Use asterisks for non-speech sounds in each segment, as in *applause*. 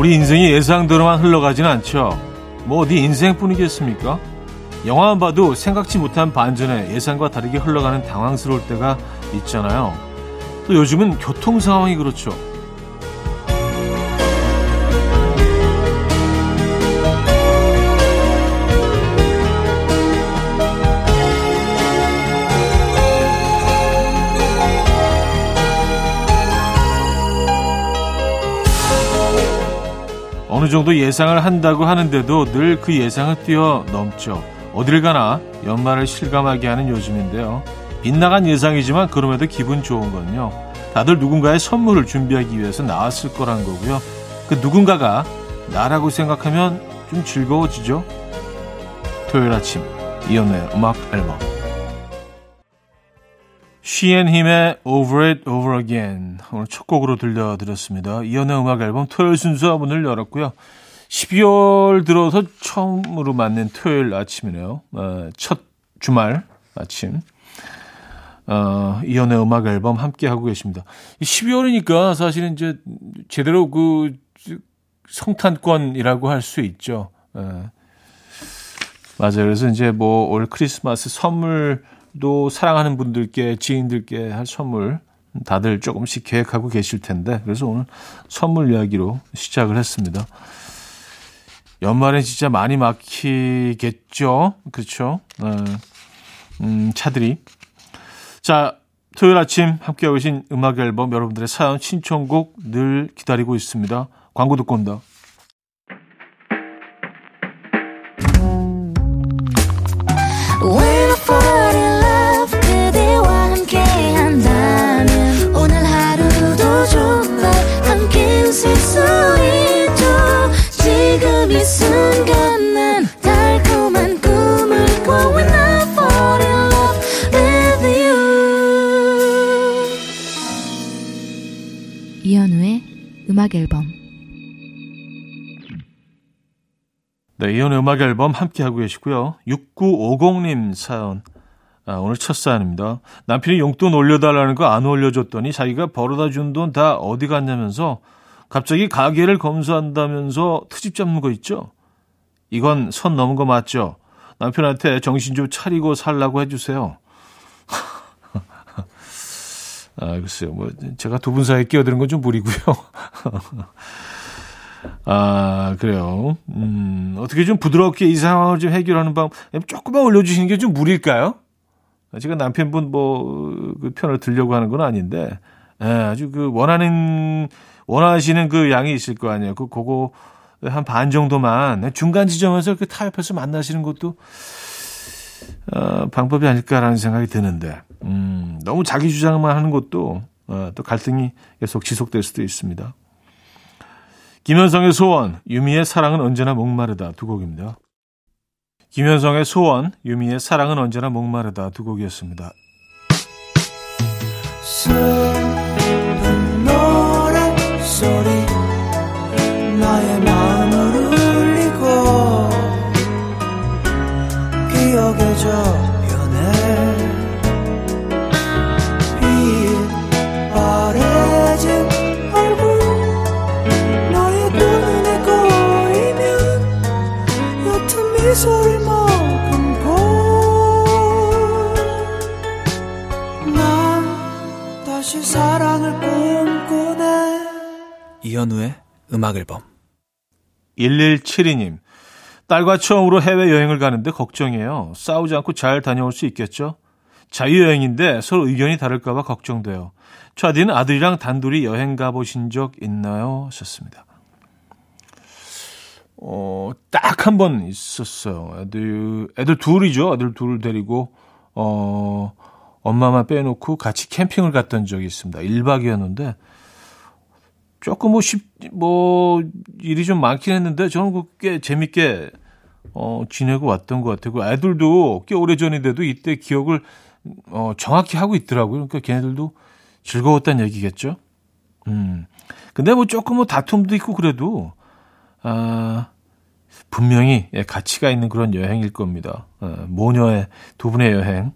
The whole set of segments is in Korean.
우리 인생이 예상대로만 흘러가지는 않죠. 뭐 어디 인생뿐이겠습니까? 영화만 봐도 생각지 못한 반전에 예상과 다르게 흘러가는 당황스러울 때가 있잖아요. 또 요즘은 교통 상황이 그렇죠. 어느 정도 예상을 한다고 하는데도 늘 그 예상을 뛰어넘죠. 어딜 가나 연말을 실감하게 하는 요즘인데요. 빗나간 예상이지만 그럼에도 기분 좋은 건요. 다들 누군가의 선물을 준비하기 위해서 나왔을 거란 거고요. 그 누군가가 나라고 생각하면 좀 즐거워지죠. 토요일 아침 이연의 음악 앨범 쉬앤힘의 Over It Over Again 오늘 첫 곡으로 들려드렸습니다. 이연의 음악 앨범 토요일 순서 문을 열었고요. 12월 들어서 처음으로 맞는 토요일 아침이네요. 어, 첫 주말 아침. 어, 이연의 음악 앨범 함께 하고 계십니다. 12월이니까 사실은 이제 제대로 그 성탄권이라고 할 수 있죠. 예. 맞아요. 그래서 이제 뭐 올 크리스마스 선물 도 사랑하는 분들께 지인들께 할 선물 다들 조금씩 계획하고 계실 텐데 그래서 오늘 선물 이야기로 시작을 했습니다. 연말엔 진짜 많이 막히겠죠. 그렇죠. 어, 음, 차들이. 자, 토요일 아침 함께하고 계신 음악 앨범 여러분들의 사연 신청곡 늘 기다리고 있습니다. 광고 듣고 온다. 이현우의 음악 앨범 네, 이현의 음악 앨범 함께하고 계시고요. 6950님 사연. 아, 오늘 첫 사연입니다. 남편이 용돈 올려달라는 거 안 올려줬더니 자기가 벌어다 준 돈 다 어디 갔냐면서 갑자기 가게를 검사한다면서 트집 잡는 거 있죠? 이건 선 넘은 거 맞죠? 남편한테 정신 좀 차리고 살라고 해주세요. *laughs* 아, 글쎄요. 뭐, 제가 두 분 사이에 끼어드는 건 좀 무리고요. *laughs* 아, 그래요. 음, 어떻게 좀 부드럽게 이 상황을 좀 해결하는 방법, 조금만 올려주시는 게 좀 무리일까요? 제가 남편분 뭐, 그 편을 들려고 하는 건 아닌데, 예, 아주 그 원하는, 원하시는 그 양이 있을 거 아니에요. 그, 그거 한 반 정도만 중간 지점에서 그 타협해서 만나시는 것도, 어, 방법이 아닐까라는 생각이 드는데, 음, 너무 자기 주장만 하는 것도, 어, 또 갈등이 계속 지속될 수도 있습니다. 김현성의 소원, 유미의 사랑은 언제나 목마르다 두 곡입니다. 김현성의 소원, 유미의 사랑은 언제나 목마르다 두 곡이었습니다. 소리 나의 마음을 울리고 기억의 저편에 미소를 이현우의 음악 앨범 1172님 딸과 처음으로 해외여행을 가는데 걱정이에요. 싸우지 않고 잘 다녀올 수 있겠죠? 자유여행인데 서로 의견이 다를까봐 걱정돼요. 차디는 아들이랑 단둘이 여행 가보신 적 있나요? 하셨습니다. 어, 딱 한 번 있었어요. 애들, 애들 둘이죠. 애들 둘을 데리고, 어, 엄마만 빼놓고 같이 캠핑을 갔던 적이 있습니다. 1박이었는데, 조금 뭐 쉽, 뭐, 일이 좀 많긴 했는데, 저는 꽤 재밌게, 어, 지내고 왔던 것 같아요. 애들도 꽤 오래 전인데도 이때 기억을, 어, 정확히 하고 있더라고요. 그러니까 걔네들도 즐거웠다는 얘기겠죠. 음. 근데 뭐 조금 뭐 다툼도 있고 그래도, 아, 분명히 예, 가치가 있는 그런 여행일 겁니다. 어, 모녀의 두 분의 여행.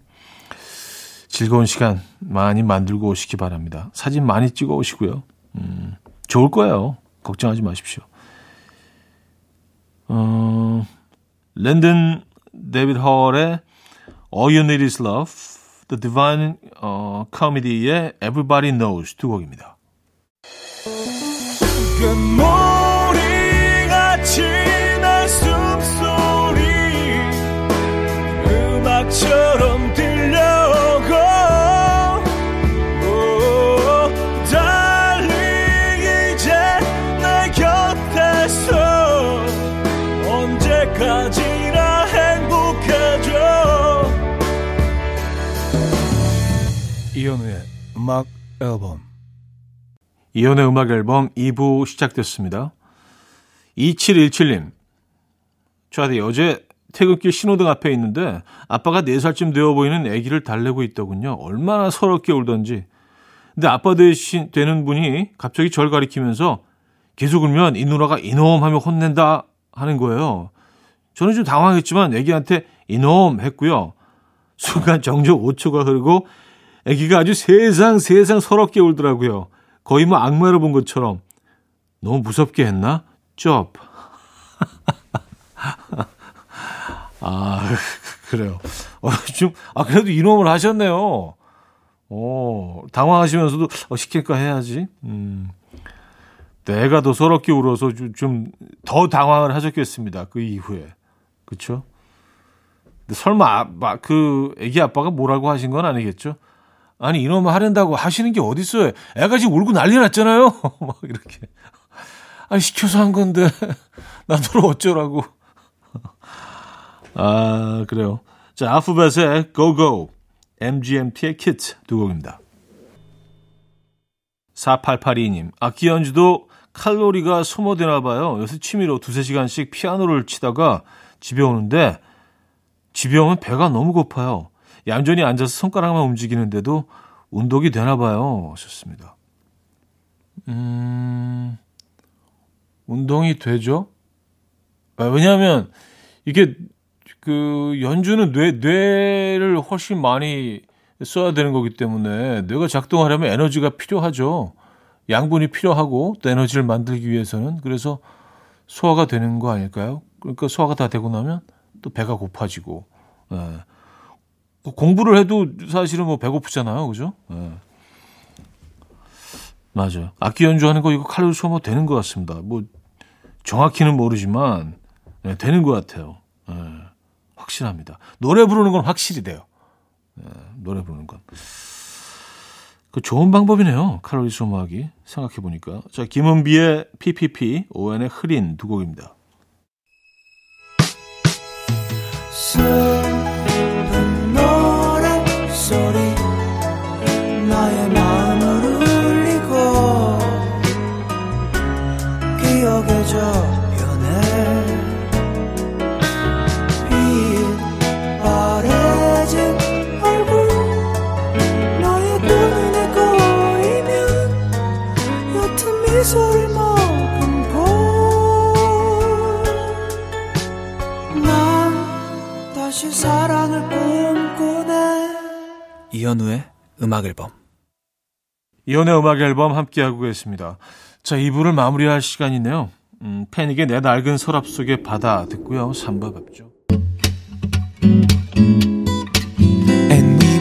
즐거운 시간 많이 만들고 오시기 바랍니다. 사진 많이 찍어 오시고요. 음, 좋을 거예요. 걱정하지 마십시오. 어, 랜든 데이빗 헐의 All You Need Is Love, The Divine 어, Comedy의 Everybody Knows 두 곡입니다. 이현우의 음악 앨범 이연의 음악 앨범 2부 시작됐습니다. 2717님. 저한테 어제 태극기 신호등 앞에 있는데 아빠가 4살쯤 되어 보이는 아기를 달래고 있더군요. 얼마나 서럽게 울던지. 근데 아빠 대신 되는 분이 갑자기 절 가리키면서 계속 울면 이 누나가 이놈 하면 혼낸다 하는 거예요. 저는 좀 당황했지만 아기한테 이놈 했고요. 순간 정적 5초가 흐르고 아기가 아주 세상 세상 서럽게 울더라고요. 거의 뭐 악마를 본 것처럼 너무 무섭게 했나? 쩝. *laughs* 아, 그래요. 어, 좀, 아, 그래도 이놈을 하셨네요. 어, 당황하시면서도, 어, 시킬까 해야지. 음. 내가 더 서럽게 울어서 좀 더 당황을 하셨겠습니다. 그 이후에. 그쵸? 근데 설마, 아, 그, 애기 아빠가 뭐라고 하신 건 아니겠죠? 아니, 이놈을 하른다고 하시는 게 어딨어요? 애가 지금 울고 난리 났잖아요? *laughs* 막 이렇게. 아니, 시켜서 한 건데. *laughs* 나더러 어쩌라고. 아, 그래요. 자, 아프벳의 Go, MGMT의 Kit 두 곡입니다. 4882님, 악기 연주도 칼로리가 소모되나 봐요. 요새 취미로 두세 시간씩 피아노를 치다가 집에 오는데 집에 오면 배가 너무 고파요. 얌전히 앉아서 손가락만 움직이는데도 운동이 되나 봐요. 하셨습니다. 음, 운동이 되죠? 아, 왜냐하면 이게 그 연주는 뇌, 뇌를 훨씬 많이 써야 되는 거기 때문에 뇌가 작동하려면 에너지가 필요하죠. 양분이 필요하고 또 에너지를 만들기 위해서는 그래서 소화가 되는 거 아닐까요? 그러니까 소화가 다 되고 나면 또 배가 고파지고 예. 공부를 해도 사실은 뭐 배고프잖아요, 그죠? 예. 맞아요. 악기 연주하는 거 이거 칼로리 소모 되는 것 같습니다. 뭐 정확히는 모르지만 예, 되는 것 같아요. 예. 확실합니다. 노래 부르는 건 확실히 돼요. 예, 노래 부르는 건. 그 좋은 방법이네요. 칼로리 소모하기. 생각해 보니까. 자, 김은비의 PPP, 오웬의 흐린 두 곡입니다. 소리 나의 마음을 울리고 기억의 저 이현우의 음악 앨범 이혼의 음악 앨범 함께하고 계십니다. 자, 2부를 마무리할 시간이네요. 음, 패닉의 내 낡은 서랍 속의 바다 듣고요. 3부 뵙죠.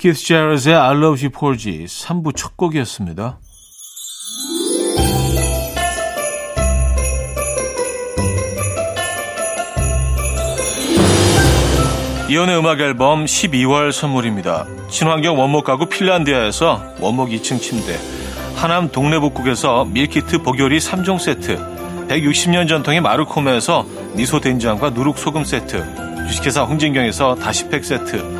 키스 제럴의 I Love You Porgy 3부 첫 곡이었습니다. 이현우의 음악 앨범 12월 선물입니다. 친환경 원목 가구 핀란디아에서 원목 2층 침대, 하남 동래복국에서 밀키트 복요리 3종 세트, 160년 전통의 마르코메에서 미소 된장과 누룩 소금 세트, 주식회사 홍진경에서 다시팩 세트,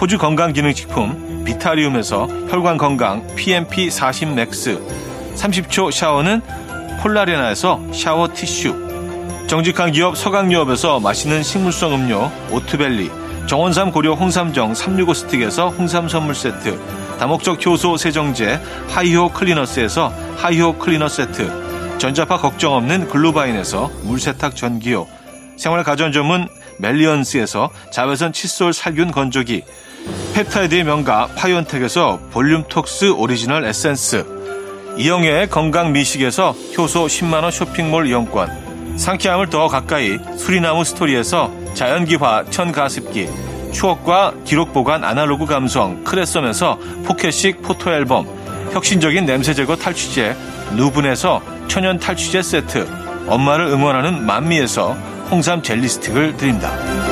호주 건강기능식품 비타리움에서 혈관건강 PMP40 맥스, 30초 샤워는 폴라레나에서 샤워 티슈, 정직한 기업 서강유업에서 맛있는 식물성 음료 오트벨리, 정원삼 고려 홍삼정 365 스틱에서 홍삼 선물 세트, 다목적 효소 세정제 하이호 클리너스에서 하이호 클리너 세트, 전자파 걱정 없는 글루바인에서 물세탁 전기요, 생활 가전 전문 멜리언스에서 자외선 칫솔 살균 건조기, 펩타이드의 명가 파이온텍에서 볼륨톡스 오리지널 에센스, 이영애의 건강 미식에서 효소 10만원 쇼핑몰 이용권, 상쾌함을 더 가까이 수리나무 스토리에서 자연기화 천가습기, 추억과 기록 보관 아날로그 감성 크레썸에서 포켓식 포토앨범, 혁신적인 냄새 제거 탈취제 누분에서 천연 탈취제 세트, 엄마를 응원하는 만미에서 홍삼 젤리 스틱을 드립니다.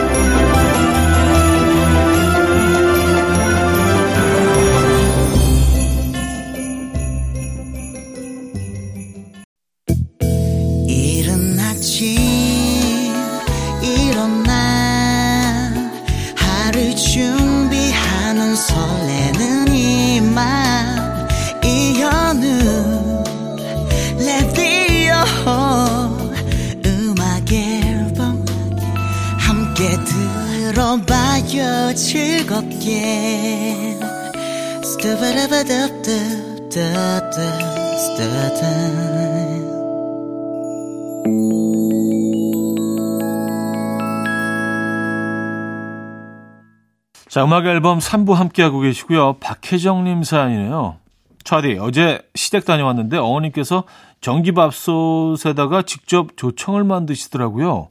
들어봐요 즐겁게 스타바라바답답답답 자, 음악 앨범 3부 함께하고 계시고요. 박혜정님 사연이네요. 차디, 어제 시댁 다녀왔는데 어머님께서 전기밥솥에다가 직접 조청을 만드시더라고요.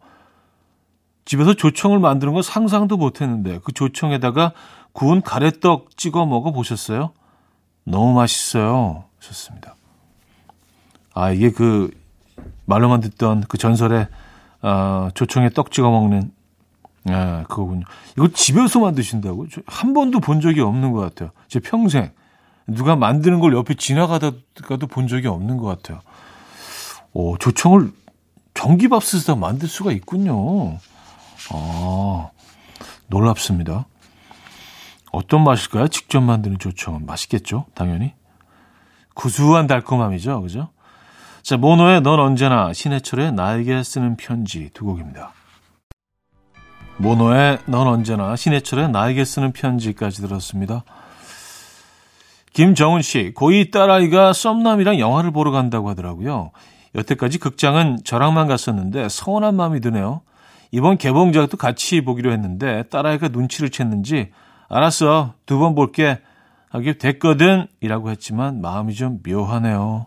집에서 조청을 만드는 건 상상도 못했는데 그 조청에다가 구운 가래떡 찍어 먹어 보셨어요? 너무 맛있어요. 좋습니다. 아 이게 그 말로만 듣던 그 전설의 어, 조청에 떡 찍어 먹는 아 그거군요. 이거 집에서 만드신다고? 저한 번도 본 적이 없는 것 같아요. 제 평생 누가 만드는 걸 옆에 지나가다가도 본 적이 없는 것 같아요. 오, 조청을 전기밥솥에다 만들 수가 있군요. 아, 놀랍습니다. 어떤 맛일까요? 직접 만드는 조청은 맛있겠죠, 당연히. 구수한 달콤함이죠, 그죠? 자, 모노의 넌 언제나 신해철의 나에게 쓰는 편지 두 곡입니다. 모노의 넌 언제나 신해철의 나에게 쓰는 편지까지 들었습니다. 김정은 씨, 고2 딸아이가 썸남이랑 영화를 보러 간다고 하더라고요. 여태까지 극장은 저랑만 갔었는데 서운한 마음이 드네요. 이번 개봉작도 같이 보기로 했는데 딸아이가 눈치를 챘는지 알았어, 두 번 볼게 하게 됐거든 이라고 했지만 마음이 좀 묘하네요.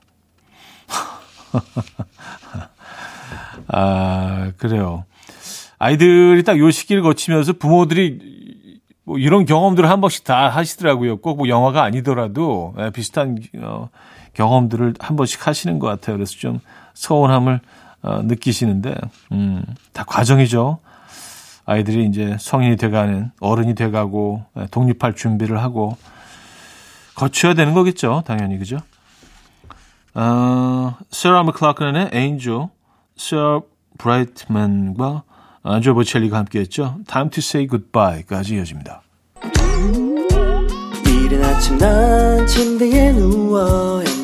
*laughs* 아, 그래요. 아이들이 딱 요 시기를 거치면서 부모들이 뭐 이런 경험들을 한 번씩 다 하시더라고요. 꼭 뭐 영화가 아니더라도 예, 비슷한 어, 경험들을 한 번씩 하시는 것 같아요. 그래서 좀 서운함을 어, 느끼시는데, 음, 다 과정이죠. 아이들이 이제 성인이 돼가는 어른이 돼가고 예, 독립할 준비를 하고 거쳐야 되는 거겠죠. 당연히 그죠. 어, 세라 맥클라크의 Angel, 세라 브라이트맨과 안조 보첼리가 함께했죠. Time to say goodbye까지 이어집니다. 이른 아침 난 침대에 누워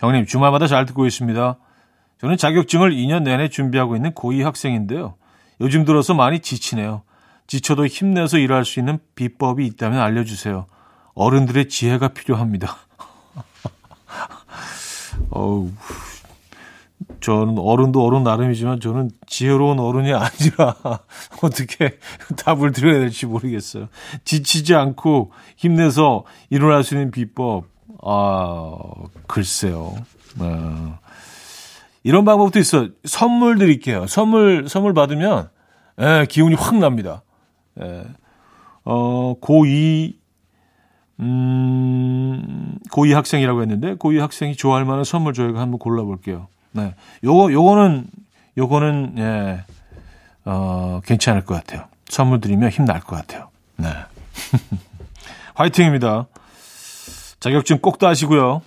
형님, 주말마다 잘 듣고 있습니다. 저는 자격증을 2년 내내 준비하고 있는 고2 학생인데요. 요즘 들어서 많이 지치네요. 지쳐도 힘내서 일할 수 있는 비법이 있다면 알려주세요. 어른들의 지혜가 필요합니다. *laughs* 어우, 저는 어른도 어른 나름이지만 저는 지혜로운 어른이 아니라 *laughs* 어떻게 답을 드려야 될지 모르겠어요. 지치지 않고 힘내서 일어날 수 있는 비법, 아, 글쎄요. 아, 이런 방법도 있어요. 선물 드릴게요. 선물, 선물 받으면, 예, 기운이 확 납니다. 예. 어, 고2, 음, 고2 학생이라고 했는데, 고2 학생이 좋아할 만한 선물 저희가 한번 골라볼게요. 네. 요거, 요거는, 요거는, 예, 어, 괜찮을 것 같아요. 선물 드리면 힘날 것 같아요. 네. *laughs* 화이팅입니다. 자격증 꼭 따시고요.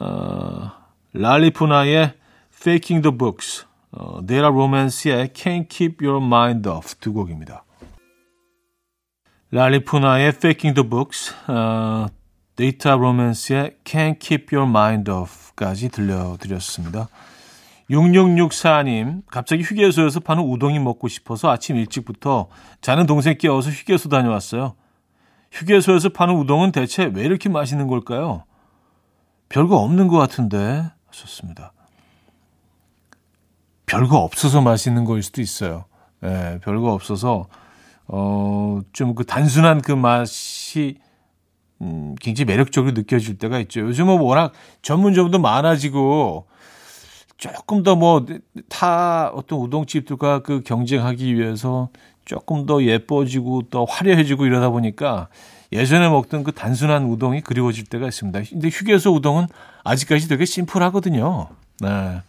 어, 랄리푸나의 Faking the Books, 어, 데라 로맨스의 Can't Keep Your Mind Off 두 곡입니다. 랄리푸나의 Faking the Books, 어, 데이터 로맨스의 Can't Keep Your Mind Off까지 들려드렸습니다. 6664님, 갑자기 휴게소에서 파는 우동이 먹고 싶어서 아침 일찍부터 자는 동생 깨워서 휴게소 다녀왔어요. 휴게소에서 파는 우동은 대체 왜 이렇게 맛있는 걸까요? 별거 없는 것 같은데 하셨습니다. 별거 없어서 맛있는 거일 수도 있어요. 예, 별거 없어서 어, 좀 그 단순한 그 맛이 음, 굉장히 매력적으로 느껴질 때가 있죠. 요즘은 워낙 전문점도 많아지고 조금 더 뭐 타 어떤 우동집들과 그 경쟁하기 위해서 조금 더 예뻐지고 더 화려해지고 이러다 보니까 예전에 먹던 그 단순한 우동이 그리워질 때가 있습니다. 근데 휴게소 우동은 아직까지 되게 심플하거든요. 네.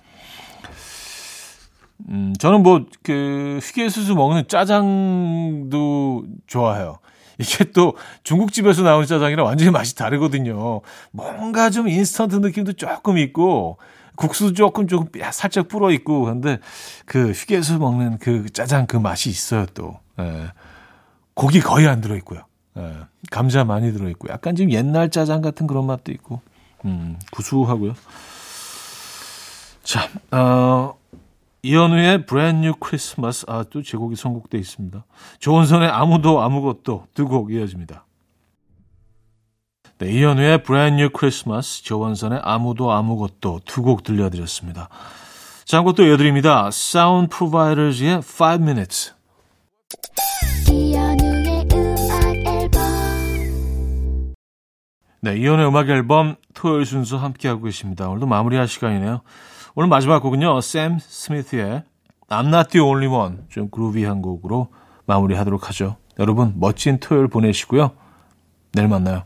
음, 저는 뭐, 그, 휴게소에서 먹는 짜장도 좋아해요. 이게 또 중국집에서 나오는 짜장이랑 완전히 맛이 다르거든요. 뭔가 좀 인스턴트 느낌도 조금 있고, 국수도 조금 조금 살짝 불어 있고, 근데 그 휴게소 먹는 그 짜장 그 맛이 있어요, 또. 예. 고기 거의 안 들어 있고요. 예. 감자 많이 들어 있고, 약간 좀 옛날 짜장 같은 그런 맛도 있고, 음, 구수하고요. 자, 어, 이현우의 Brand New Christmas 아, 또 제곡이 선곡돼 있습니다. 조원선의 아무도 아무것도 두 곡 이어집니다. 네, 이현우의 Brand New Christmas, 조원선의 아무도 아무것도 두 곡 들려드렸습니다. 자, 한 곡도 이어드립니다. Sound Providers의 5 Minutes. 이현우의 음악 앨범 네, 이현우의 음악 앨범 토요일 순서 함께하고 계십니다. 오늘도 마무리할 시간이네요. 오늘 마지막 곡은요. 샘 스미스의 I'm Not The Only One 좀 그루비한 곡으로 마무리하도록 하죠. 여러분 멋진 토요일 보내시고요. 내일 만나요.